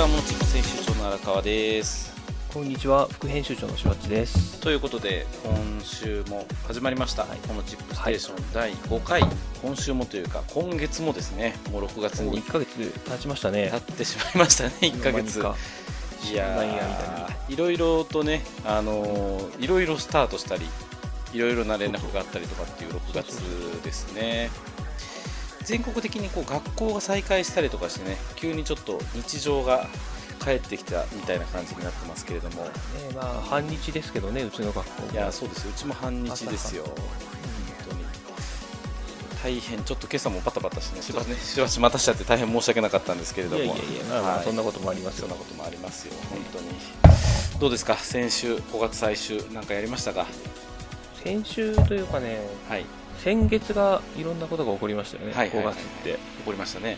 ちは、モチップ編集長の荒川です。こんにちは、副編集長のしばっちです。ということで、今週も始まりました、このチップステーション第5回、今週もというか、今月もですね、もう6月に1ヶ月経ちましたね経。ってしまいましたね、1ヶ月。いやいいろいろとね、あのーいろいろスタートしたり、いろいろな連絡があったりとかっていう6月ですね。全国的にこう学校が再開したりとかしてね、急にちょっと日常が帰ってきたみたいな感じになってますけれども、ねまあ、半日ですけどね、うちの学校も。いやーそうですよ、うちも半日ですよ、本当に。大変、ちょっと今朝もバタバタしてね、しばしね しばし待たしちゃって大変申し訳なかったんですけれども、いやいやいや、まあまあはい。そんなこともありますよ。そんな。こともありますよ、本当に。どうですか、先週、5月最終、なんかやりましたか？先週というかね、はい、先月がいろんなことが起こりましたよね、はいはいはい5月って。はい起こりましたね。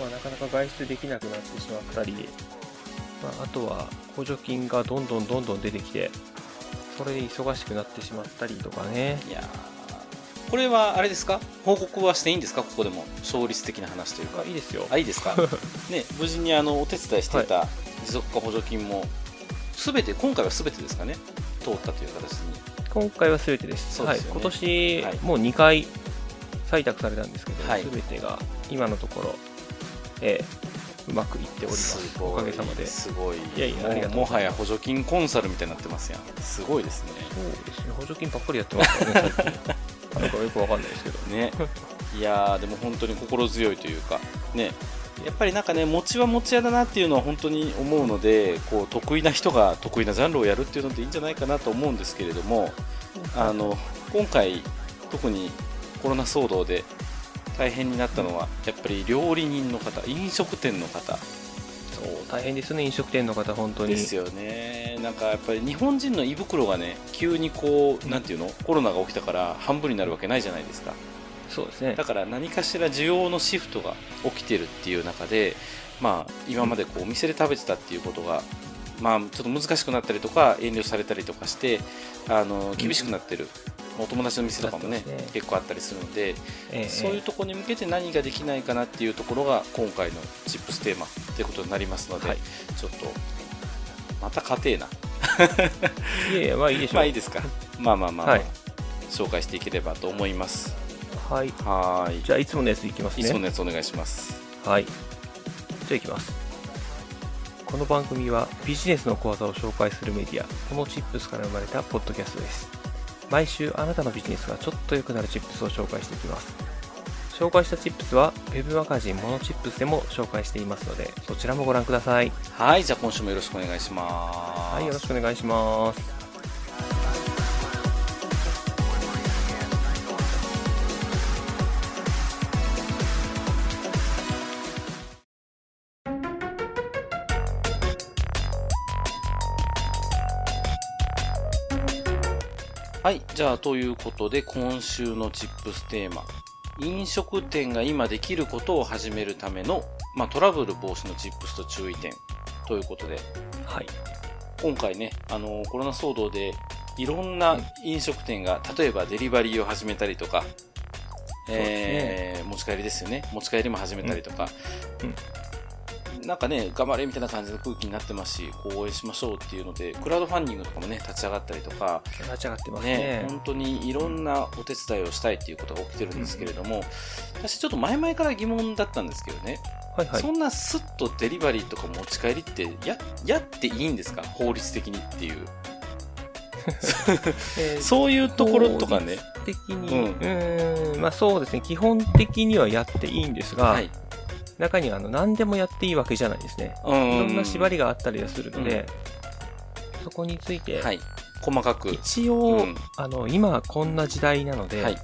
まあ、なかなか外出できなくなってしまったり、まあ、あとは補助金がどんどんどんどん出てきて、それで忙しくなってしまったりとかね。いやーこれはあれですか、報告はしていいんですか、ここでも、勝率的な話というかあ、いいですよ。あいいですか、ね、無事にあのお手伝いしていた持続化補助金も、すべて、今回はすべてですかね、通ったという形に。今回は全てです。そうですはい、今年、はい。もう2回採択されたんですけど、はい。全てが今のところ、えーうまくいっております。おかげさまで。そすごい。いやいやありがとうもはや補助金コンサルみたいになってますやん。すごいですねうですね、補助金ばっかりやってますからね。なんかよくわかんないですけど。ね。いやーでも本当に心強いというかねやっぱりなんかね餅は餅屋だなっていうのは本当に思うのでこう得意な人が得意なジャンルをやるっていうのっていいんじゃないかなと思うんですけれどもあの今回特にコロナ騒動で大変になったのはやっぱり料理人の方飲食店の方。そう大変ですね、飲食店の方、本当に。ですよね。なんかやっぱり日本人の胃袋がね急にこうなんていうのコロナが起きたから半分になるわけないじゃないですかそうですね。だ。から何かしら需要のシフトが起きてるっていう中でまあ今までこうお店で食べてたっていうことがまあちょっと難しくなったりとか遠慮されたりとかしてあの厳しくなってる、お友達の店とかもねね。結構あったりするので、えーそういうところに向けて何ができないかなっていうところが今回のチップステーマということになりますので、はい。ちょっとまた家庭な。いやいや、まあいいでしょう。まあいいですか。まあまあまあ、まあはい。紹介していければと思いますはい。はーいじゃあ、いつものやついきますいつものね。やつお願いしますはい。じゃあ、いきます。この番組はビジネスの講座を紹介するメディア、このチップスから生まれたポッドキャストです。毎週あなたのビジネスがちょっと良くなるチップスを紹介していきます。紹介したチップスは Web マガジンモノチップスでも紹介していますので、そちらもご覧ください。はいじゃあ今週もよろしくお願いしますはい、よろしくお願いします。はいじゃあということで今週のチップステーマ。飲食店が今できることを始めるための、まあ、トラブル防止のチップスと注意点ということで。はい。今回ねあのコロナ騒動でいろんな飲食店が例えばデリバリーを始めたりとか、えー持ち帰りですよね。持ち帰りも始めたりとか、なんかね頑張れみたいな感じの空気になってますしこう応援しましょうっていうのでクラウドファンディングとかもね立ち上がったりとか立ち上がってますね。ね。本当にいろんなお手伝いをしたいっていうことが起きてるんですけれども、私ちょっと前々から疑問だったんですけどね、はいはい。そ。んなスッとデリバリーとか持ち帰りってややっていいんですか？法律的にっていう。えーそういうところとかね。的に、うん。うーん、まあそうですね、基本的にはやっていいんですが、はい中にはあの何でもやっていいわけじゃないですね。うんいろんな縛りがあったりはするので、そこについて、はい。細かく。一応、うん。あの、今こんな時代なので、はい。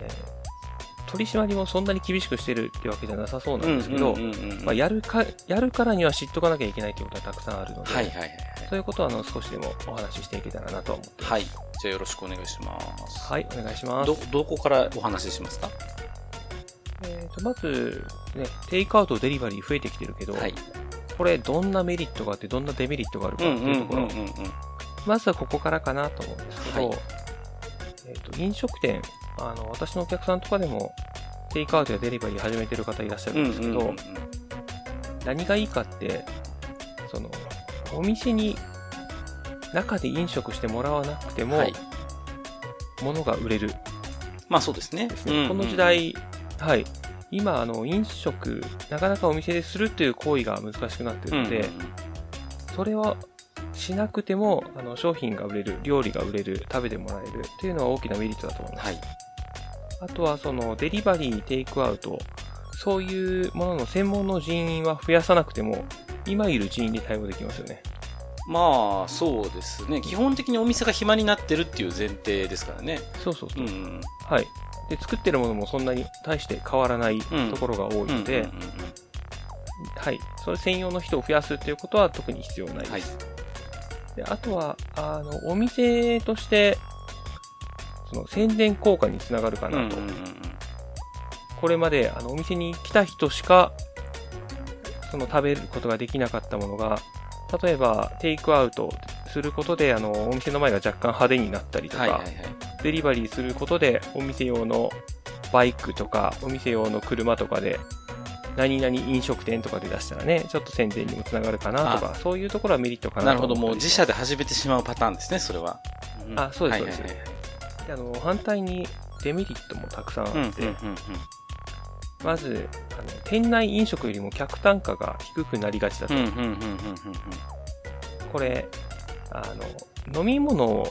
えー取り締まりもそんなに厳しくしてるってわけじゃなさそうなんですけど、やるか、やるからには知っとかなきゃいけないということはたくさんあるので、はいはいはいそういうことはあの少しでもお話ししていけたらなとは思ってます。はい。じゃあよろしくお願いします。はい、お願いします。どどこからお話ししますか？えーとまず、ね、テイクアウト、デリバリー増えてきてるけど、はい。これ、どんなメリットがあって、どんなデメリットがあるかっていうところ、まずはここからかなと思うんですけど、はいえーと飲食店あの、私のお客さんとかでも、テイクアウトやデリバリー始めてる方いらっしゃるんですけど、何がいいかって、その、お店に中で飲食してもらわなくても、はい。物が売れる。まあそうですね。ですね。この時代、はい。今、あの、飲食、なかなかお店でするという行為が難しくなってうんうんうん、るので、それはしなくても、あの、商品が売れる、料理が売れる、食べてもらえるというのは大きなメリットだと思います。はい。あとは、その、デリバリー、テイクアウト、そういうものの専門の人員は増やさなくても、今いる人員で対応できますよね。まあそうですね。基本的にお店が暇になってるっていう前提ですからね。そうそうそうう。ん。はい。で、作ってるものもそんなに大して変わらないうんところが多いので、うんうんうんうんはい。それ専用の人を増やすっていうことは特に必要ないです。はいであとは、あの、お店として、その宣伝効果につながるかなと。うんうんうんうんこれまで、あの、お店に来た人しか、その食べることができなかったものが、例えば、テイクアウトすることで、あの、お店の前が若干派手になったりとか、はいはいはい。デリバリーすることで、お店用のバイクとか、お店用の車とかで、何々飲食店とかで出したらね、ちょっと宣伝にもつながるかなとか、そういうところはメリットかなとなるほど、もう自社で始めてしまうパターンですね、それは。ん。あそうですはいはいはい。であの反対にデメリットもたくさんあって、うんうんうんうん。まずあの店内飲食よりも客単価が低くなりがちだと、これあの飲み物を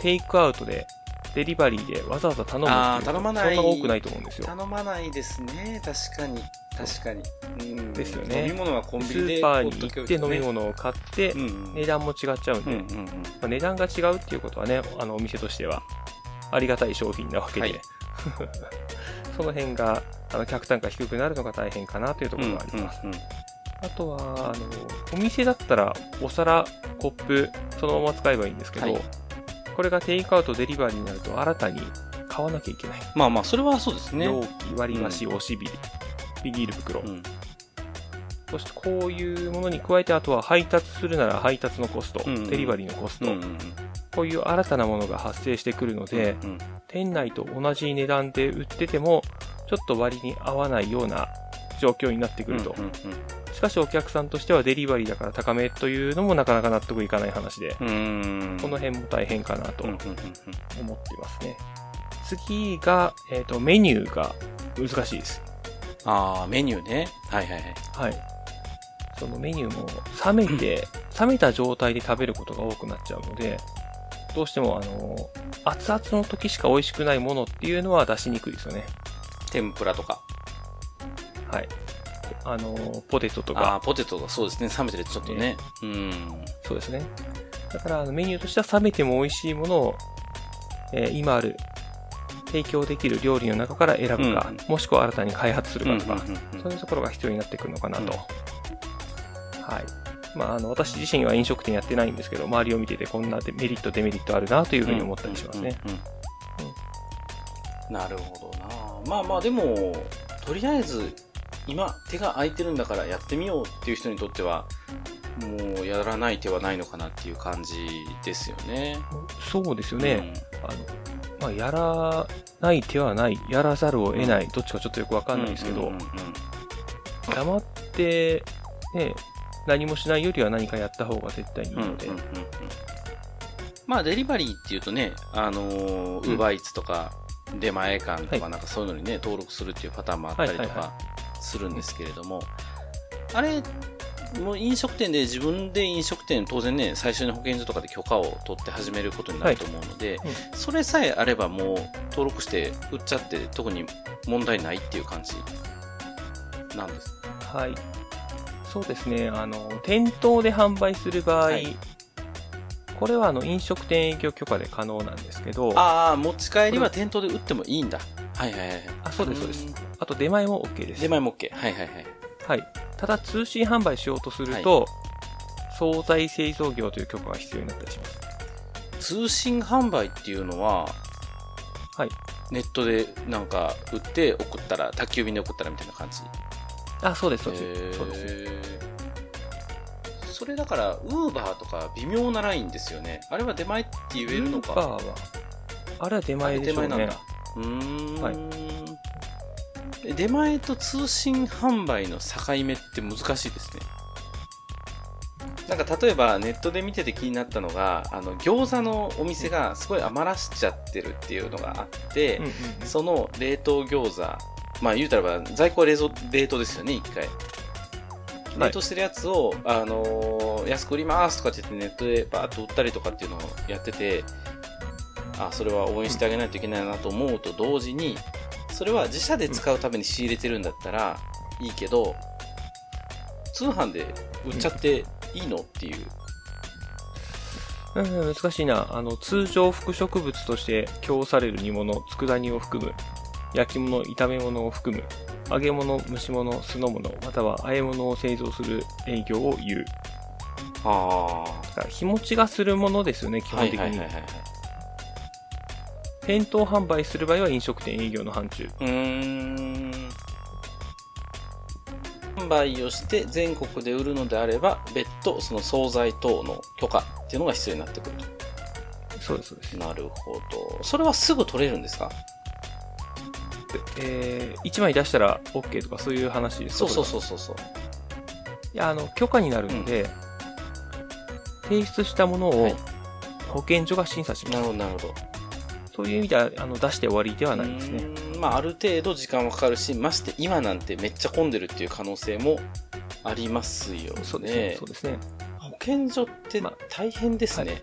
テイクアウトでデリバリーでわざわざ頼むっていうのそんな多くないと思うんですよ。頼まないですね、確かに。確かに。うん。ですよね。飲み物はコンスビニでーパーに行って飲み物物を買って、うんうん。値段も違っちゃうんで、うんうんうん。まあ値段が違うっていうことはねあのお店としてはありがたい商品なわけで、はい。その辺があの客単価低くなるのが大変かなというところがあります、うんうんうん。あとは、あの、お店だったら、お皿、コップ、そのまま使えばいいんですけど、はいこれがテイクアウト、デリバリーになると、新たに買わなきゃいけない。まあまあ、それはそうですね。容器、割り箸、おしびり、ビニール袋。うんそして、こういうものに加えて、あとは配達するなら配達のコスト、うんうんデリバリーのコスト、うんうんうんこういう新たなものが発生してくるので、うん店内と同じ値段で売ってても、ちょっと割に合わないような状況になってくると。しかしお客さんとしてはデリバリーだから高めというのもなかなか納得いかない話で、この辺も大変かなと思っていますね。次が、えっ、と、メニューが難しいです。ああ、メニューね。はいはいはい。はい。そのメニューも冷めて、冷めた状態で食べることが多くなっちゃうので、どうしてもあの、熱々の時しか美味しくないものっていうのは出しにくいですよね。天ぷらとか。はい。あの、ポテトとああ、か、ポテトがそうですね。冷めてるとちょっとね。うん。そうですね。だからメニューとしては冷めても美味しいものを、えー今ある提供できる料理の中から選ぶか、うんもしくは新たに開発するかとか、うんうんうんそういうところが必要になってくるのかなと。うんはい。まあ、あの、私自身は飲食店やってないんですけど、周りを見ててこんなデメリット、デメリットあるなというふうに思ったりしますね。なるほどなまあまあでもとりあえず今手が空いてるんだからやってみようっていう人にとってはもうやらない手はないのかなっていう感じですよね。そうですよね。あの、まあ、やらない手はない、やらざるを得ない、どっちかちょっとよくわかうんんないですけど、うんうんうん黙って、ね、何もしないよりは何かやった方が絶対にいいので、うんうんうんうん。まあデリバリーっていうとね、あのー、ウーバーイーツとか出前館とかはなんかそういうのにね、登録するっていうパターンもあったりとはいはいはかするんですけれども、あれ、もう飲食店で自分で飲食店当然ね、最初に保健所とかで許可を取って始めることになると思うので、はいそれさえあればもう登録して売っちゃって特に問題ないっていう感じなんです。はい。そうですね、あの、店頭で販売する場合、はいこれはあの飲食店営業許可で可能なんですけど、ああ、持ち帰りは店頭で売ってもいいんだ。はいはいはい。あそうですそうですあと出前も OK です。出前も OK。はいはいはい。はい。ただ通信販売しようとすると、惣菜製造業という許可が必要になったりします。通信販売っていうのは、はい。ネットでなんか売って送ったら、宅急便で送ったらみたいな感じ？あ、そうです、そうへです。ーそうです。それだから、ウーバーとか微妙なラインですよね。あれは出前って言えるのか？ウーバーは、あれは出前でしょうね出前なんだ。。うーん。はい出前と通信販売の境目って難しいですね。なんか例えばネットで見てて気になったのが、あの餃子のお店がすごい余らしちゃってるっていうのがあって、うんうんその冷凍餃子、まあ言うたらば在庫は冷蔵冷凍ですよね、一回。冷凍してるやつを、あのー安く売りますとかって言ってネットでバーッと売ったりとかっていうのをやってて、あ、それは応援してあげないといけないなと思うと同時に、それは自社で使うために仕入れてるんだったらいいけど、通販で売っちゃっていいのっていう。うん、難しいな。あの、通常副植物として供される煮物、佃煮を含む、焼き物、炒め物を含む、揚げ物、蒸し物、酢の物、または和え物を製造する営業を言う。あだから日持ちがするものですよね、基あ。は本的にいはいはい。はい。店頭販売する場合は飲食店営業の範疇。うーん。販売をして全国で売るのであれば、別途その惣菜等の許可っていうのが必要になってくるそうです、そうですと。。なるほど。それはすぐ取れるんですか？えー、1枚出したら OK とかそういう話ですそうそうう。そうそうそう。いや、あの、許可になるので、提出したものをはい保健所が審査します。なるほどなるほど。そういう意味では、あの、出して終わりではないですね。まあある程度時間はかかるし、まして今なんてめっちゃ混んでるっていう可能性もありますよね。そうですね。すね。保健所ってまあ大変ですね。は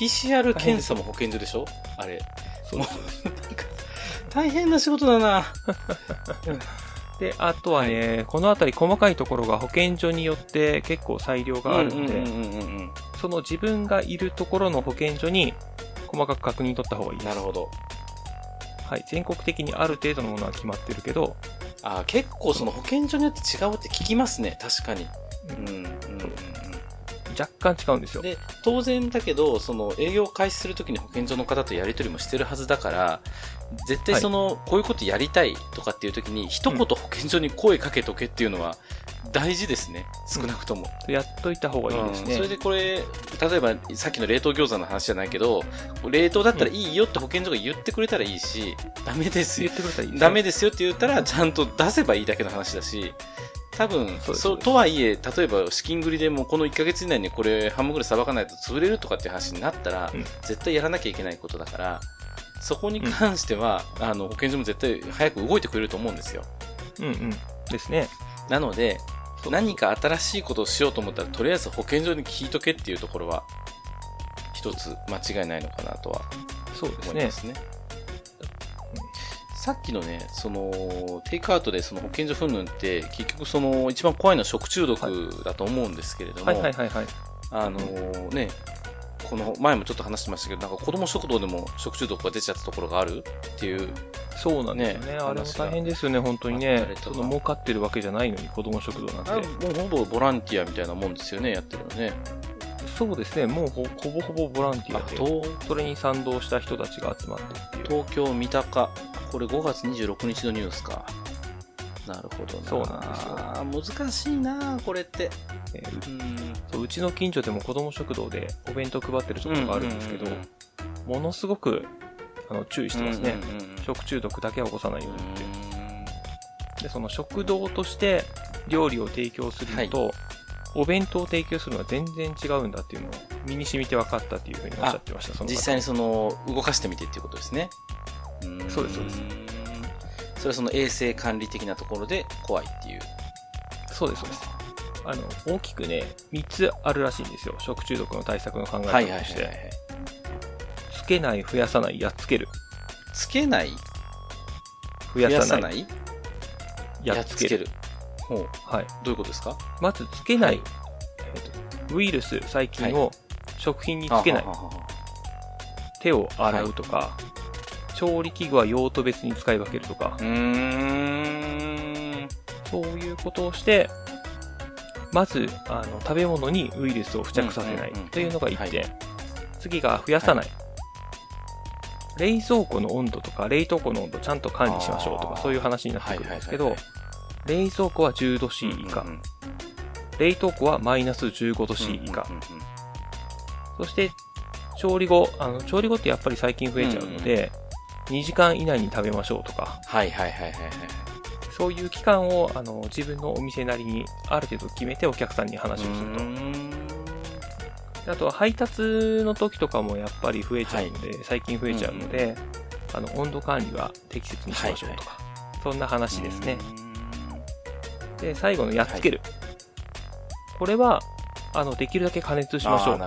PCR 検査も保健所でしょ？あれ。そう大変な仕事だな。で、あとはね、このあたり細かいところが保健所によって結構裁量があるんうんうんうんうんその自分がいるところの保健所に細かく確認取った方がいいです。なるほど。はい。全国的にある程度のものは決まってるけど、あ結構その保健所によって違うって聞きますね。確かに。うんうん若干違うんですよ。で、当然だけど、その営業を開始するときに保健所の方とやり取りもしてるはずだから、絶対その、こういうことやりたいとかっていうときに、一言保健所に声かけとけっていうのは大事ですね。少なくとも。やっといた方がいいですね。うんそれでこれ、例えばさっきの冷凍餃子の話じゃないけど、冷凍だったらいいよって保健所が言ってくれたらいいし、ダメですよ言っ。てくれたらいいねダメですよって言ったら、ちゃんと出せばいいだけの話だし、多分、そうとはいえ、例えば資金繰りでもうこの1ヶ月以内にこれ半分ぐらいさばかないと潰れるとかっていう話になったら、うん絶対やらなきゃいけないことだから、そこに関しては、あの、保健所も絶対早く動いてくれると思うんですよ。うんうん。ですね。なので、何か新しいことをしようと思ったら、とりあえず保健所に聞いとけっていうところは、一つ間違いないのかなとはそうですね思いま。すね。さっきのね、その、テイクアウトでその保健所粉々って、結局その、一番怖いのは食中毒だと思うんですけれども。あのね、この前もちょっと話してましたけど、なんか子供食堂でも食中毒が出ちゃったところがあるっていう、そうなんですよね。ねあれも大変ですよね、本当にあねその儲かってるわけじゃないのに、子供食堂なんて。もうほぼボランティアみたいなもんですよね、やってるのね。そうですね、もうほほぼほぼボランティあアで、東それに賛同した人たちが集まってっていう。東京三鷹。これ5月26日のニュースか。なるほどな。そうなんですよ。難しいなこれって。えーううん。そううちの近所でも子供食堂でお弁当配ってるところがあるんですけど、ものすごくあの注意してますね、食中毒だけは起こさないようにって。うんで、その食堂として料理を提供するのと、お弁当を提供するのは全然違うんだっていうのを身に染みて分かったっていうふうにおっしゃってました、その方実際にその、動かしてみてっていうことですね。んそうですそうですそれはその衛生管理的なところで怖いっていう。そうです、そうです。あの、大きくね、3つあるらしいんですよ。食中毒の対策の考えはいはいはい方として。はい。つけない、増やさない、やっつける。つけない？増増やさな、い？いやっつける。る。ほう。はい。どういうことですか？まず、つけない、はいえっとウイルス、細菌を食品につけない。はははは手を洗うとか、調理器具は用途別に使い分けるとかう、ーん。そういうことをして、まず、あの、食べ物にウイルスを付着させないうんうんうんというのが1点。は次が増やさない。冷蔵庫の温度とか冷凍庫の温度ちゃんと管理しましょうとかそういう話になってくるんですけど冷蔵庫は10度 C 以下。うんうんうん、冷凍庫はマイナス15度 C 以下。うん、うんうんそして調理後、あの、調理後ってやっぱり最近増えちゃうので、2時間以内に食べましょうとか、はいはいはいはいはい。そういう期間をあの自分のお店なりにある程度決めてお客さんに話をすると。あとは配達の時とかもやっぱり増えちゃうんで、最近増えちゃうので、あの温度管理は適切にしましょうとか、そんな話ですね。で、最後のやっつける。これは、あの、できるだけ加熱しましょう。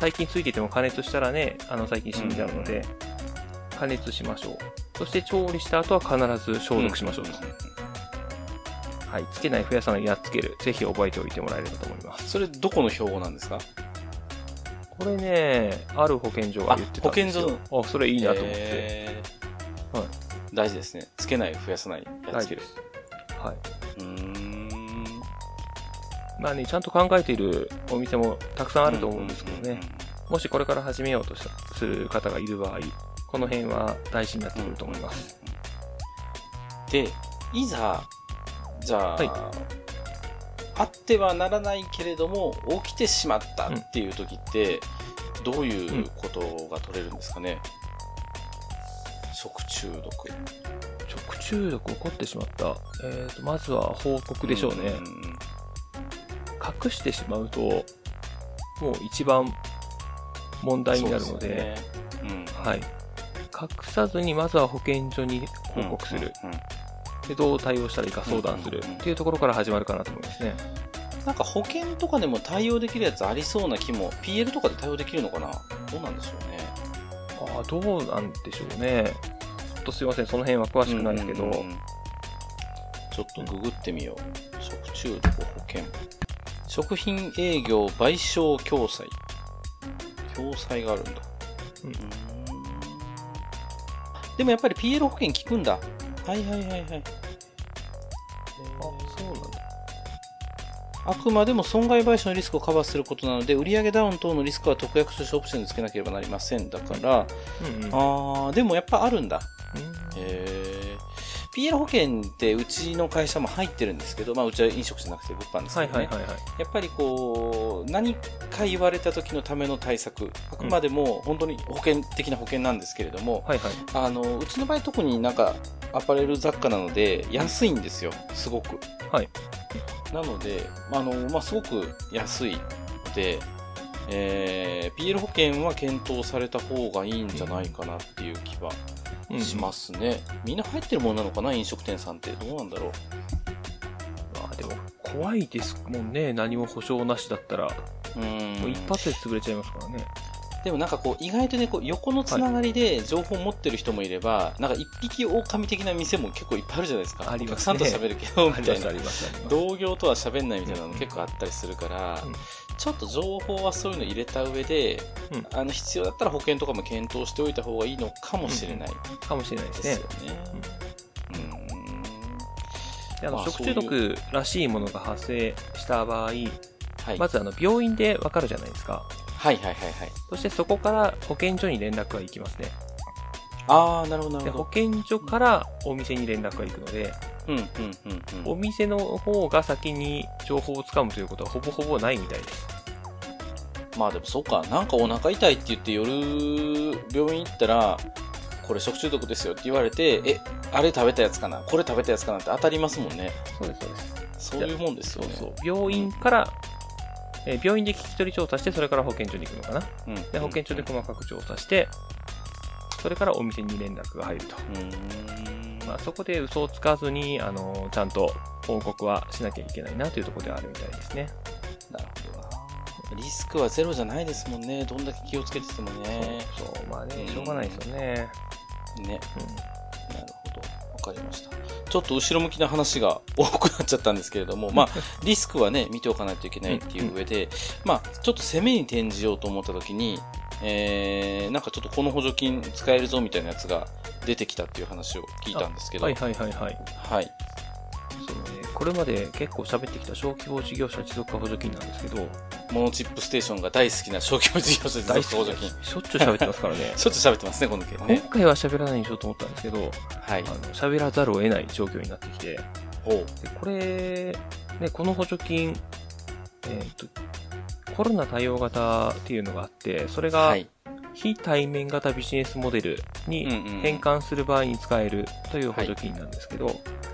最近ついてても加熱したらね、あの、最近死んじゃうので、加熱しましょう。そして調理した後は必ず消毒しましょうと。はい。つけない、増やさない、やっつける。ぜひ覚えておいてもらえればと思います。それどこの標語なんですか？これね、ある保健所が言ってたんですよ。あ、それいいなと思って。はい大事ですねつけない増やさないやっつけるはい。うーんまあね、ちゃんと考えているお店もたくさんあると思うんですけどね。もしこれから始めようとしたする方がいる場合、この辺は大事になってくると思います。でいざじゃあ、はいあってはならないけれども起きてしまったっていう時って、どういうことが取れるんですかね、食中毒食中毒起こってしまった。えーと、まずは報告でしょうね。んん隠してしまうと、もう一番問題になるので、うんはい。隠さずにまずは保健所に報告する。うんうんうんで、どう対応したらいいか相談するっていうところから始まるかなと思いますね。なんか保険とかでも対応できるやつありそうな気も PL とかで対応できるのかな？どうなんでしょうね。ああ、どうなんでしょうね。ちょっとすいません、その辺は詳しくないですけど、うんうんうんちょっとググってみよう。食中毒保険。食品営業賠償共済。共済があるんだ。うん。でもやっぱり PL 保険効くんだ。はいはいはいはいあ、そうなんだ。あくまでも損害賠償のリスクをカバーすることなので売上ダウン等のリスクは特約としてオプションでつけなければなりませんだからうんうん。あーでもやっぱあるんだうんへー PL 保険ってうちの会社も入ってるんですけど、まあ、うちは飲食じゃなくて物販ですけどね、はいはいはいはい。やっぱりこう何か言われた時のための対策あくまでも本当に保険的な保険なんですけれども、はいはい。あのうちの場合特になんかアパレル雑貨なので安いんですよすごくはい。なのであの、まあ、すごく安いので、えー PL 保険は検討された方がいいんじゃないかなっていう気はうんしますね、みんな入ってるものなのかな飲食店さんって。どうなんだろう。まあでも、怖いですもんね。何も保証なしだったら。うーん。もう一発で潰れちゃいますからね。でもなんかこう意外とねこう横のつながりで情報を持ってる人もいれば、なんか一匹狼的な店も結構いっぱいあるじゃないですか。ありますね。お客さんと喋るけどみたいな。同業とは喋んないみたいなの結構あったりするから、うんちょっと情報はそういうの入れた上で、うんあの必要だったら保険とかも検討しておいた方がいいのかもしれないかもしれないでですすねよ。ね。うんであのまあ食中毒らしいものが発生した場合、はい、まずあの病院でわかるじゃないですか。はいはいはいはい。そしてそこから保健所に連絡が行きますね。ああ、なるほどなで保るほど。健所からお店に連絡が行くので、うんうんうんうん。お店の方が先に情報をつかむということはほぼほぼないみたいです。まあでもそうか、なんかお腹痛いって言って夜病院行ったら、これ食中毒ですよって言われて、え、あれ食べたやつかな？これ食べたやつかな？って当たりますもんね。そうです、そうです。そういうもんですよね。そうそう。病院から、えー病院で聞き取り調査して、それから保健所に行くのかな？うん。で、保健所で細かく調査して、それからお店に連絡が入ると。うーん。まあ、そこで嘘をつかずに、あのちゃんと報告はしなきゃいけないなというところではあるみたいですね。なるほどな。リスクはゼロじゃないですもんね。どんだけ気をつけててもね。そうそう、まあねう、んしょうがないですよね。ね。うん。なるほど。わかりました。ちょっと後ろ向きな話が多くなっちゃったんですけれども、まあ、リスクはね、見ておかないといけないっていう上で、まあ、ちょっと攻めに転じようと思った時に、えー、なんかちょっとこの補助金使えるぞみたいなやつが出てきたっていう話を聞いたんですけど、はいはいはいはい。はい。そうね、これまで結構喋ってきた小規模事業者持続化補助金なんですけど、モノチップステーションが大好きな小規模事業者持続化補助金。しょっちゅう喋ってますからね。しょっちゅう喋ってますね、この件今ね。回は喋らないにしようと思ったんですけど、はいあ。の喋らざるを得ない状況になってきて、ほう。でこれ、ね、この補助金、えーと、コロナ対応型っていうのがあって、それがはい。非対面型ビジネスモデルに変換する場合に使えるという補助金なんですけど、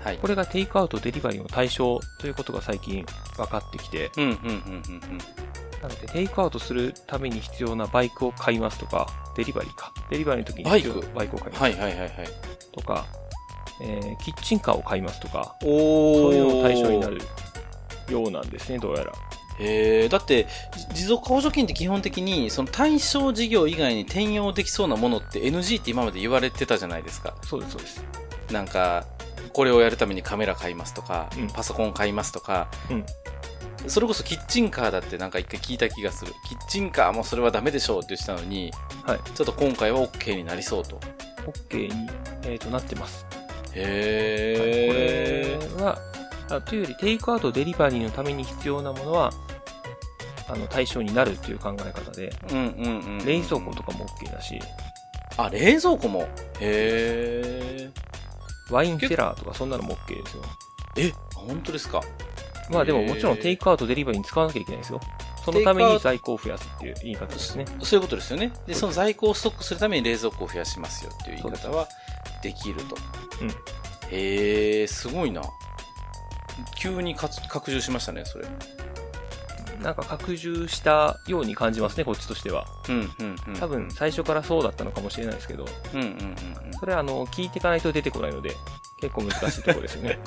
はい。これがテイクアウト、デリバリーの対象ということが最近分かってきて、なのでテイクアウトするために必要なバイクを買いますとか、デリバリーか。デリバリーの時に必要バイク。バイクを買います。はいはいはいはい。とか、えーキッチンカーを買いますとか、そういうのも対象になるようなんですね、どうやら。へえだってじ持続化補助金って基本的にその対象事業以外に転用できそうなものって NG って今まで言われてたじゃないですか。そうです、そうです。なんかこれをやるためにカメラ買いますとか、うん。パソコン買いますとか、うん。それこそキッチンカーだってなんか一回聞いた気がする。キッチンカーもそれはダメでしょうって言ってたのにはい。ちょっと今回は OK になりそうと。OK に、えー、となってます。へえこれは、あというより、テイクアウト、デリバリーのために必要なものは、あの、対象になるという考え方で、うんうんうん冷蔵庫とかも OK だし、あ冷蔵庫も？へえワインセラーとかそんなのも OK ですよ。え本当ですか？まあでももちろんテイクアウト、デリバリーに使わなきゃいけないですよ。そのために在庫を増やすっていう言い方ですね。そういうことですよね。で、そその在庫をストックするために冷蔵庫を増やしますよっていう言い方はできると。うんへえ、すごいな。急に拡充しましたね、それ。なんか拡充したように感じますね、こっちとしては。うん、うん、うん。多分最初からそうだったのかもしれないですけど、うん、うん、うんうん。それはあの、聞いていかないと出てこないので、結構難しいところですよね。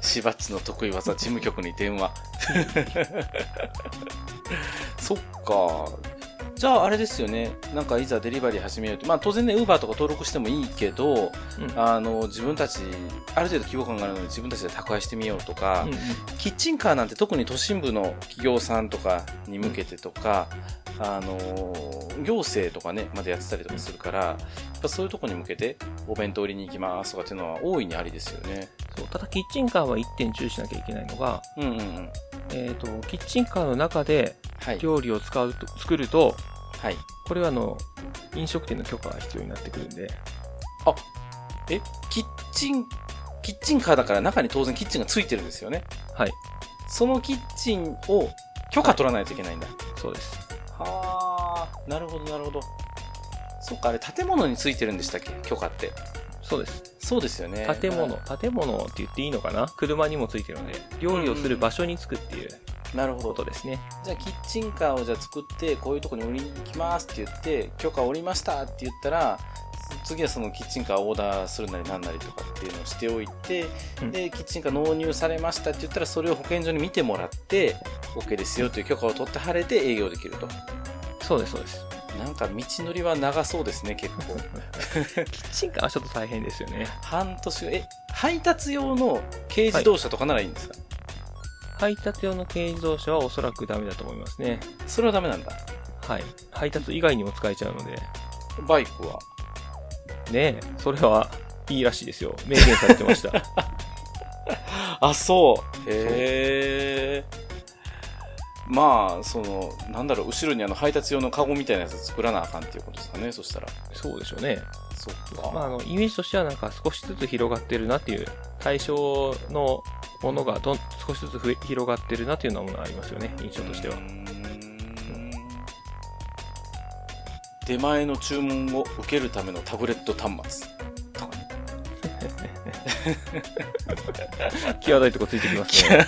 しばっちの得意技、事務局に電話。そっか。じゃあ、あれですよね。なんか、いざデリバリー始めようと。まあ、当然ね、ウーバーとか登録してもいいけど、うんあの、自分たち、ある程度規模感があるので、自分たちで宅配してみようとか、うんうんキッチンカーなんて特に都心部の企業さんとかに向けてとか、あのー行政とかね、までやってたりとかするから、そういうとこに向けてお弁当売りに行きますとかっていうのは大いにありですよね。そうただキッチンカーは1点注意しなきゃいけないのが、うんうんうん。えっ、と、キッチンカーの中ではい。料理を使うと、作ると、はい。これはあの、飲食店の許可が必要になってくるんで、え、キッチン、キッチンカーだから中に当然キッチンがついてるんですよね？はい、そのキッチンを許可取らないといけないんだ。そうです。はあ、なるほどなるほど。そっか、あれ建物についてるんでしたっけ？許可って。そうです。そうですよね。建物、建物って言っていいのかな？車にもついてるので、料理をする場所につくっていうなるほどこと。ですね。じゃあキッチンカーをじゃあ作ってこういうとこに売りに行きますって言って許可おりましたって言ったら次はそのキッチンカーをオーダーするなりなんなりとかっていうのをしておいて、うんでキッチンカー納入されましたって言ったらそれを保健所に見てもらって OK ですよという許可を取って晴れて営業できるとそうです、そうです。なんか道のりは長そうですね結構 キッチンカーはちょっと大変ですよね。半年え配達用の軽自動車とかならいいんですか、配達用の軽自動車はおそらくダメだと思いますね。それはダメなんだはい。配達以外にも使えちゃうので、バイクは？ねえ、それはいいらしいですよ。明言されてました。あ、そう。へえ。まあ、その、なんだろう、後ろにあの配達用のカゴみたいなやつ作らなあかんっていうことですかね、そしたら。そうでしょうね。そっか。まあ、あの、イメージとしてはなんか少しずつ広がってるなっていう、対象のものがどん少しずつ広がってるなっていうようなものがありますよね、印象としてはうー。ん出前の注文を受けるためのタブレット端末。際どいとこついてきますね。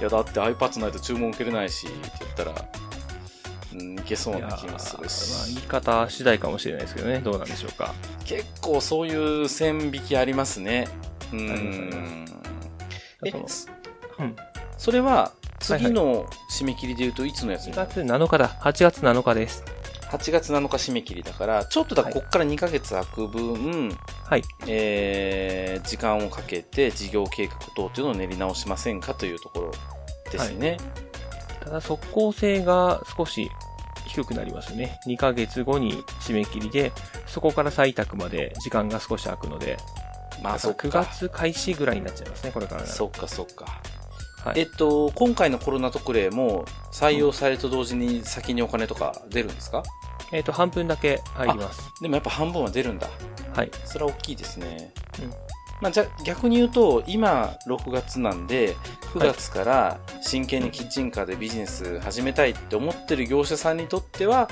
いや、だって iPad ないと注文受けれないし、って言ったら、うん、いけそうな気もするまあ、し。言い方次第かもしれないですけどね、どうなんでしょうか。結構そういう線引きありますね。うん。えうんそれは次の締め切りで言うといつのやつ8になる月7日だ。8月7日です。8月7日締め切りだから、ちょっとだ、はいこっから2ヶ月空く分、はい。えー、時間をかけて事業計画等というのを練り直しませんかというところですね。ただ、速攻性が少し低くなりますね。2ヶ月後に締め切りで、そこから採択まで時間が少し空くので、まあ、だから9そっか。月開始ぐらいになっちゃいますね、これからそっか、そっか。はい。えっと、今回のコロナ特例も採用されると同時に先にお金とか出るんですか、えっ、と、半分だけ入ります。でもやっぱ半分は出るんだ。はい。それは大きいですね。うんまあ、じゃ逆に言うと今6月なんで9月から真剣にキッチンカーでビジネス始めたいって思ってる業者さんにとっては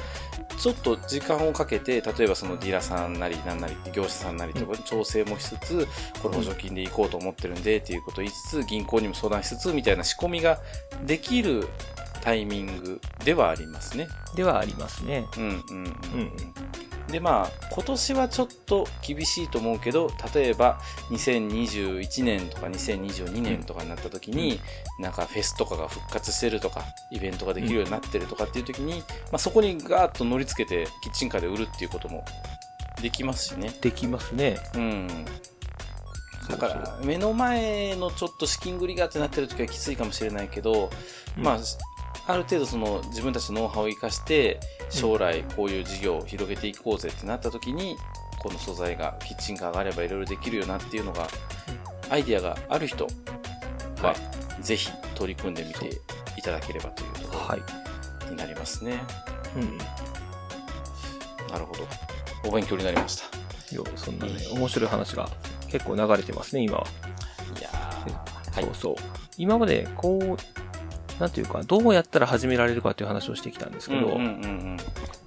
ちょっと時間をかけて例えばそのディーラーさんなりなんなり業者さんなりとか調整もしつつこれ補助金で行こうと思ってるんでっていうことを言いつつ銀行にも相談しつつみたいな仕込みができるタイミングではありますね。ではありますね。うんうんうん。うんでまあ今年はちょっと厳しいと思うけど例えば2021年とか2022年とかになった時に、なんかフェスとかが復活してるとかイベントができるようになってるとかっていう時に、まあ、そこにガーッと乗りつけてキッチンカーで売るっていうこともできますしね。できますね。うんだから目の前のちょっと資金繰りがってなってる時はきついかもしれないけど、うんまあある程度その自分たちのノウハウを生かして将来こういう事業を広げていこうぜってなった時にこの素材がキッチンカーがあればいろいろできるよなっていうのがアイディアがある人ははぜひ取り組んでみていただければというとこはい。ろになりますね。うん。なるほど。お勉強になりました。よそんなね、面白い話が結構流れてますね、今は。いやそうそう。今まで、こう、なんていうか、どうやったら始められるかっていう話をしてきたんですけど、うんうんうんうん。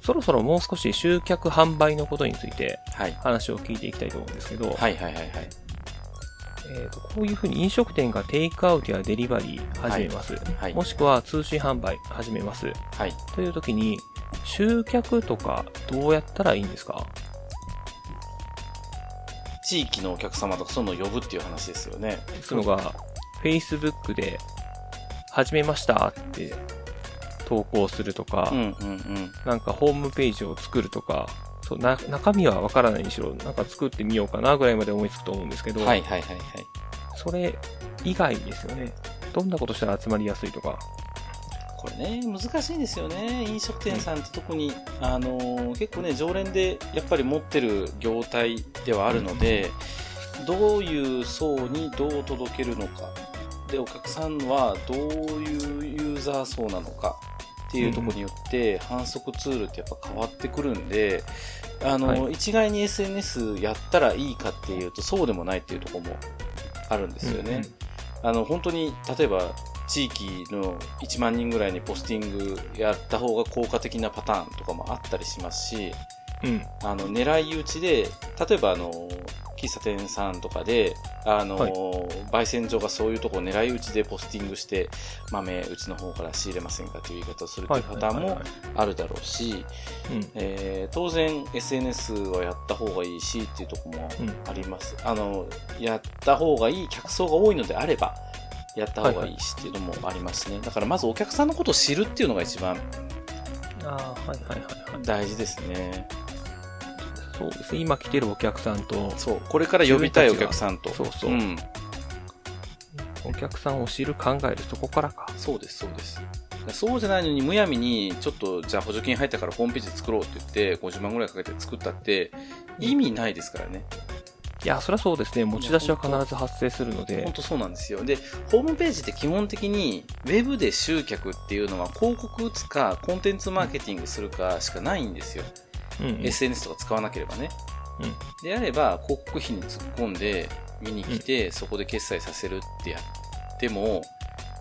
そろそろもう少し集客販売のことについてはい。話を聞いていきたいと思うんですけど、はいはいはいはい。えーとこういうふうに飲食店がテイクアウトやデリバリー始めます、はいもしくは通信販売始めますはい。という時に集客とかどうやったらいいんですか？地域のお客様とかそういうのを呼ぶっていう話ですよね。そのが Facebook で始めましたって投稿するとか、うんうんうん。なんかホームページを作るとかそうな中身はわからないにしろなんか作ってみようかなぐらいまで思いつくと思うんですけど、はいはいはいはい。それ以外ですよねどんなことしたら集まりやすいとかこれね、難しいんですよね。飲食店さんって特に、あのー結構ね、常連でやっぱり持ってる業態ではあるので、どういう層にどう届けるのか。で、お客さんはどういうユーザー層なのか。っていうところによって反則ツールってやっぱ変わってくるんで、あの、は一概に SNS やったらいいかっていうとそうでもないっていうところもあるんですよね。あの本当に例えば地域の1万人ぐらいにポスティングやった方が効果的なパターンとかもあったりしますしうんうんあの狙い撃ちで例えばあの喫茶店さんとかであの、はい焙煎所がそういうところを狙い撃ちでポスティングして豆うちの方から仕入れませんかという言い方をするというパターンもあるだろうし、当然 SNS はやった方がいいしっていうところもうんあります。あの、やった方がいい客層が多いのであれば、やった方がいいしっていうのもありますね。だからまずお客さんのことを知るっていうのが一番ああはいはいはいはい大事ですね。そうですね今来てるお客さんとそう。これから呼びたいお客さんと。そうそううん。お客さんを知る考えるそこからかそうです、そうです。そうじゃないのに、むやみに、ちょっと、じゃあ補助金入ったからホームページ作ろうって言って、50万ぐらいかけて作ったって、意味ないですからね。いやそりゃそうですね持ち出しは必ず発生するので本当そうなんですよ。で、ホームページって基本的に、ウェブで集客っていうのは、広告打つか、コンテンツマーケティングするかしかないんですよ。うんうん。SNS とか使わなければね。うん。であれば、広告費に突っ込んで、見に来て、そこで決済させるってやっても、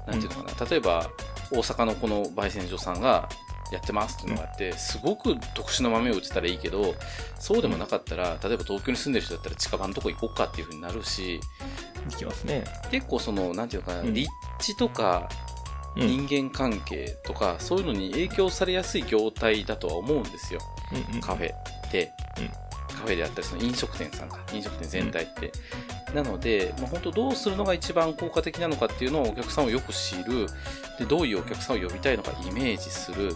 なんていうのかな、例えば、大阪のこの焙煎所さんが、やってますっていうのがあって、すごく特殊な豆を売ってたらいいけど、そうでもなかったら、例えば東京に住んでる人だったら近場のとこ行こうかっていう風になるし、いきますね。結構その、なんていうのかな、うん。立地とかうん人間関係とか、そういうのに影響されやすい業態だとは思うんですよ。うんうん。カフェで、うん。カフェであったりその飲食店さんか。飲食店全体って、なので、まあ、本当どうするのが一番効果的なのかっていうのをお客さんをよく知る。でどういうお客さんを呼びたいのかイメージする。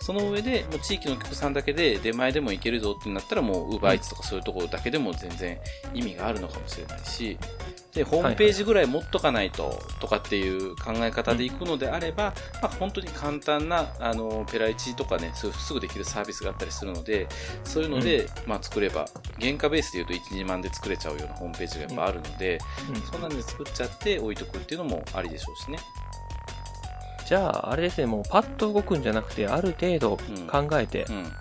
その上でもう地域のお客さんだけで出前でもいけるぞってなったらもう UberEats とかそういうところだけでも全然意味があるのかもしれないしでホームページぐらい持っとかないととかっていう考え方でいくのであれば、まあ、本当に簡単なあのペライチとかねそういうすぐできるサービスがあったりするのでそういうので、まあ、作れば原価ベースでいうと12万で作れちゃうようなホームページがやっぱあるので、うん。そんなんで作っちゃって置いとくっていうのもありでしょうしね。じゃああれですねもうパッと動くんじゃなくてある程度考えて、うん、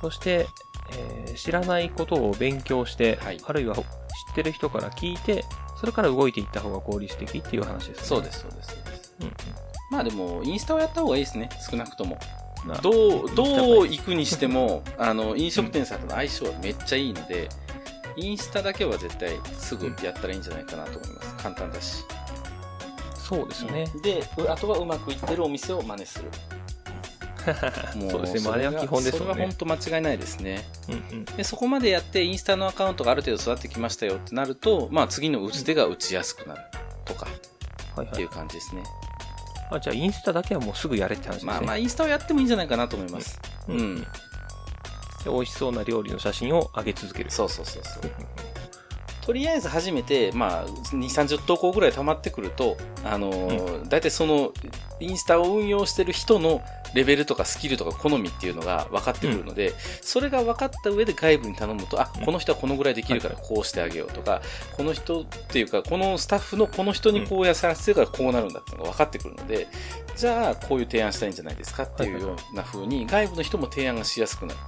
そして、えー知らないことを勉強して、はい。あるいは知っってる人から聞いて、それから動いていった方が効率的っていう話ですね。そうです、そうです。そうですうんうん。まあでも、インスタをやった方がいいですね、少なくとも。などう、どう行くにしても、あの、飲食店さんとの相性はめっちゃいいので、インスタだけは絶対すぐやったらいいんじゃないかなと思います。簡単だし。タそうですね。で、うあとはうまくいってるお店を真似する。もそうですね。まああれは基本ですそれ。は本当間違いないですね。うんうん。で、そこまでやってインスタのアカウントがある程度育ってきましたよってなると、まあ次の打つ手が打ちやすくなるとかはいはいっていう。感じですね。あ、じゃあインスタだけはもうすぐやれって話ですね。まあまあインスタをやってもいいんじゃないかなと思います。ううんん。で美味しそうな料理の写真を上げ続ける。そうそうそうそう。とりあえず初めて、まあ、2、30投稿ぐらい溜まってくると、あのー大体その、インスタを運用してる人のレベルとかスキルとか好みっていうのが分かってくるので、それが分かった上で外部に頼むと、あ、この人はこのぐらいできるからこうしてあげようとか、この人っていうか、このスタッフのこの人にこうやらせてるからこうなるんだっていうのが分かってくるので、じゃあ、こういう提案したらいいんじゃないですかっていうような風に、外部の人も提案がしやすくなる。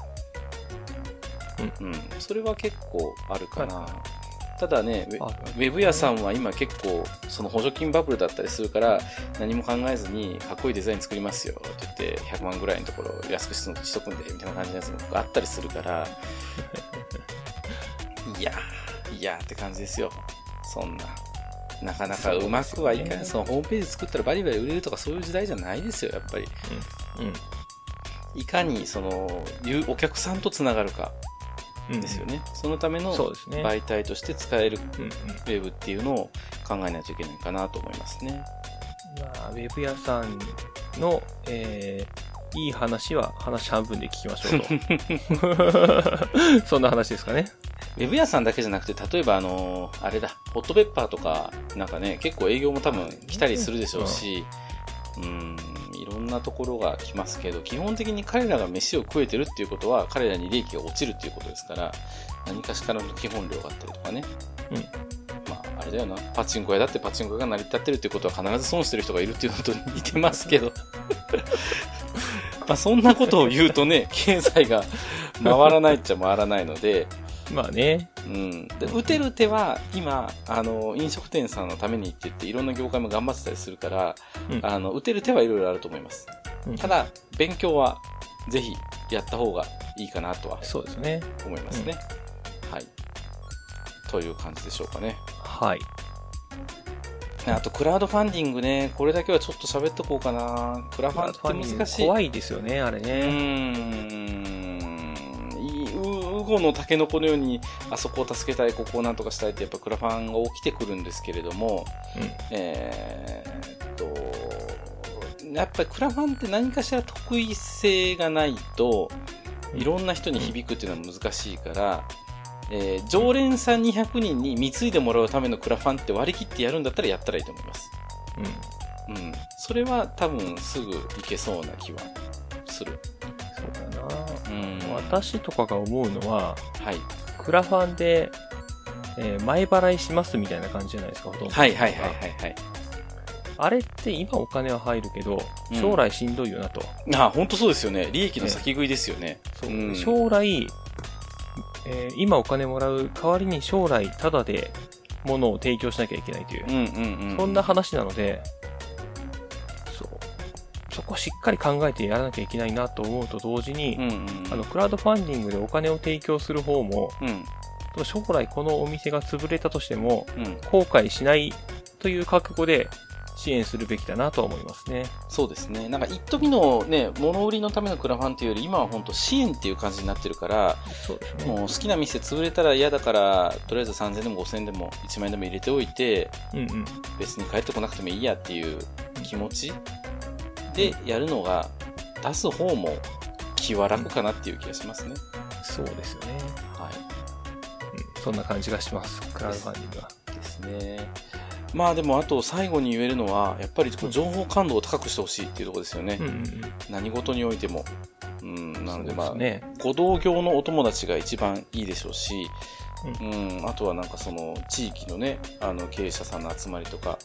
うん。それは結構あるかな。はいただね、ウェブ屋さんは今結構、その補助金バブルだったりするから、何も考えずに、かっこいいデザイン作りますよって言って、100万ぐらいのところ安くしとくんで、みたいな感じのやつもあったりするから、いやー、いやーって感じですよ。そんな。なかなかうまくはいかない。そのホームページ作ったらバリバリ売れるとかそういう時代じゃないですよ、やっぱり。うん。いかに、その、お客さんとつながるかうん。ですよね。そのための。媒体として使える。ウェブっていうのを考えないといけないかなと思いますね。まあ、ウェブ屋さんの、えー、いい話は話半分で聞きましょうと。そんな話ですかね。ウェブ屋さんだけじゃなくて、例えばあのあれだ、ホットペッパーとか、なんかね、結構営業も多分来たりするでしょうし、うん、いろんなところが来ますけど、基本的に彼らが飯を食えてるっていうことは、彼らに利益が落ちるっていうことですから、何かしらの基本料があったりとかね。うん。まあ、あれだよな。パチンコ屋だってパチンコ屋が成り立ってるっていうことは必ず損してる人がいるっていうのと似てますけど。まあ、そんなことを言うとね、経済が回らないっちゃ回らないので、まあね。うん。で、打てる手は、今、あの、飲食店さんのためにって言って、いろんな業界も頑張ってたりするから、うんあの、打てる手はいろいろあると思います。うんただ、勉強は、ぜひ、やった方がいいかなとはそうですね。思いますね。はい。という感じでしょうかね。はい。あと、クラウドファンディングね、これだけはちょっと喋っとこうかな。クラファンって難しい。怖いですよね、あれうね。ーん。いいうウゴのタケノコのように、あそこを助けたい、ここをなんとかしたいって、やっぱクラファンが起きてくるんですけれども、えーっと、やっぱりクラファンって何かしら得意性がないと、いろんな人に響くっていうのは難しいから、えー常連さん200人に貢いでもらうためのクラファンって割り切ってやるんだったらやったらいいと思います。うん。うん。うん。それは多分すぐいけそうな気はする。そうだな。うん。私とかが思うのは、はい。クラファンで、えー前払いしますみたいな感じじゃないですか、ほとんど。はいはいはいはいはい。あれって今お金は入るけど、うん将来しんどいよなと。あ、本当そうですよね。利益の先食いですよね。そううん将来、えー今お金もらう代わりに将来タダで物を提供しなきゃいけないという、うんうんうん。そんな話なので。そこしっかり考えてやらなきゃいけないなと思うと同時に、うんうん。あの、クラウドファンディングでお金を提供する方も、うん。将来このお店が潰れたとしても、うん。後悔しないという覚悟で支援するべきだなとは思いますね。そうですね。なんか一時のね、物売りのためのクラファンっていうより、今は本当支援っていう感じになってるから、そうですね。もう好きな店潰れたら嫌だから、とりあえず3000でも5000でも1万円でも入れておいて、うんうん。別に帰ってこなくてもいいやっていう気持ちでやるのが、出す方も気は楽かなっていう気がしますね。そうですよね。はうん。そんな感じがします。クラウドファンディングは。い。ですね。まあでもあと最後に言えるのは、やっぱりこう情報感度を高くしてほしいっていうところですよね。うんうんうん。何事においても。うん、なのでまあ、ね。ご同業のお友達が一番いいでしょうし、ううん、あとはなんかその地域のね、あの経営者さんの集まりとか、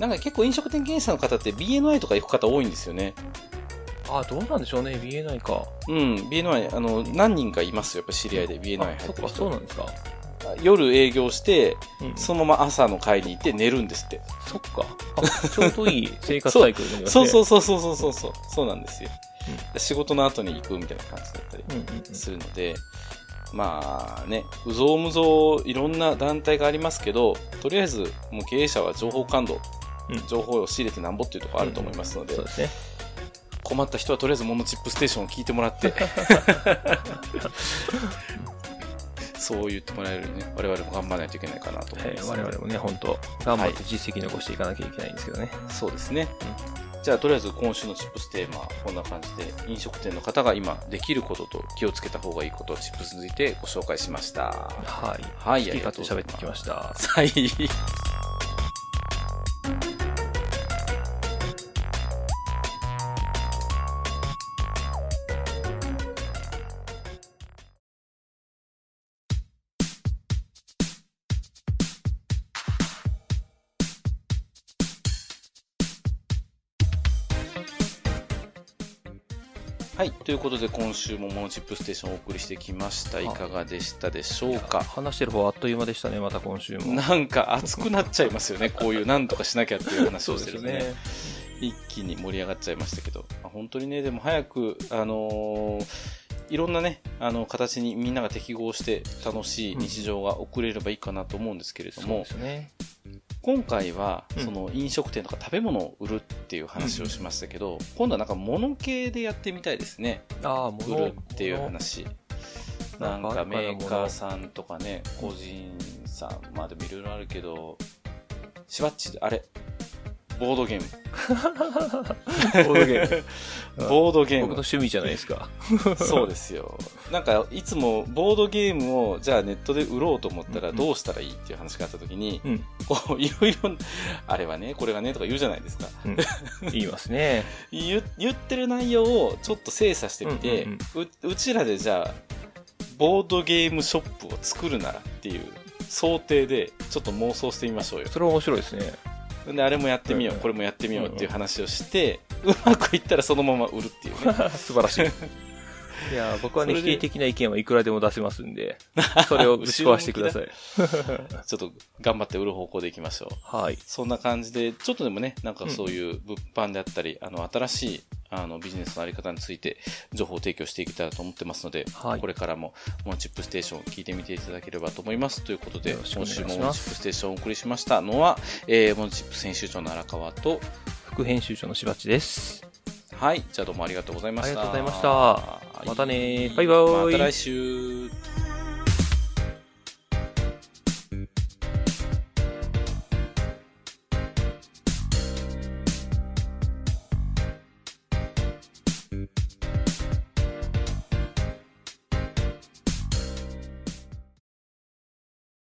なんか結構飲食店経営者の方って BNI とか行く方多いんですよね。あ、どうなんでしょうね。BNI か。うん、BNI、あの、何人かいますよ、やっぱ知り合いで BNI 入ってる人。そうなんですか。夜営業して、うんそのまま朝の会に行って寝るんですって。そっか。あちょうどいい生活サイクルになります そうね。そうそうそうそうそうそう。そうなんですよ。仕事の後に行くみたいな感じだったりうんうんうんするので、まあね、うぞうむぞういろんな団体がありますけど、とりあえずもう経営者は情報感度、うん情報を仕入れてなんぼっていうところあると思いますので、そうですね。困った人はとりあえずモノチップステーションを聞いてもらって、そう言ってもらえるようにね、我々も頑張らないといけないかなと思いえーます、我々もね、本当頑張って実績残していかなきゃいけないんですけどね。そうですね。じゃあ、とりあえず今週のチップステーマはこんな感じで、飲食店の方が今できることと気をつけた方がいいことをチップスについてご紹介しました。はい。はい、好き勝手喋ってきました。た。はい。はい。ということで、今週もモノチップステーションをお送りしてきました。いかがでしたでしょうか？話してる方あっという間でしたね、また今週も。なんか熱くなっちゃいますよね。こういうなんとかしなきゃっていう話をしてるとね。一気に盛り上がっちゃいましたけど、まあ本当にね、でも早く、あのーいろんなね、あの、形にみんなが適合して楽しい日常が送れればいいかなと思うんですけれども、そうですね。今回は、うんその飲食店とか食べ物を売るっていう話をしましたけど、今度はなんか物系でやってみたいですね。ああ、売物るっていう話。ななんかメーカーさんとかね、個人さん、まあでもいろいろあるけど、しばっち、あれ、ボードゲーム。ボードゲーム。ボードゲーム僕の。趣味じゃないですか。そうですよ。なんか、いつもボードゲームを、じゃあネットで売ろうと思ったらうんどうしたらいいっていう話があった時に、うん。こう、いろいろ、あれはね、これがね、とか言うじゃないですか。うん言いますね。言言ってる内容をちょっと精査してみて、うんううちらでじゃあ、ボードゲームショップを作るならっていう想定で、ちょっと妄想してみましょうよ。それは面白いですね。で、あれもやってみよう、うんこれもやってみようっていう話をして、うまくいったらそのまま売るっていうね。素晴らしい。いや、僕はね、否定的な意見はいくらでも出せますんで、それをぶち壊してください。ちょっと頑張って売る方向でいきましょう。はい。そんな感じで、ちょっとでもね、なんかそういう物販であったり、あの、新しい、あの、ビジネスのあり方について、情報提供していけたらと思ってますので、はいこれからも、モノチップステーションを聞いてみていただければと思います。ということで、今週もモノチップステーションをお送りしましたのは、えー、モノチップ編集長の荒川と、副編集長のしばっちです。はい、じゃあどうもありがとうございました。ありがとうございましたまたねバイバイまた来週。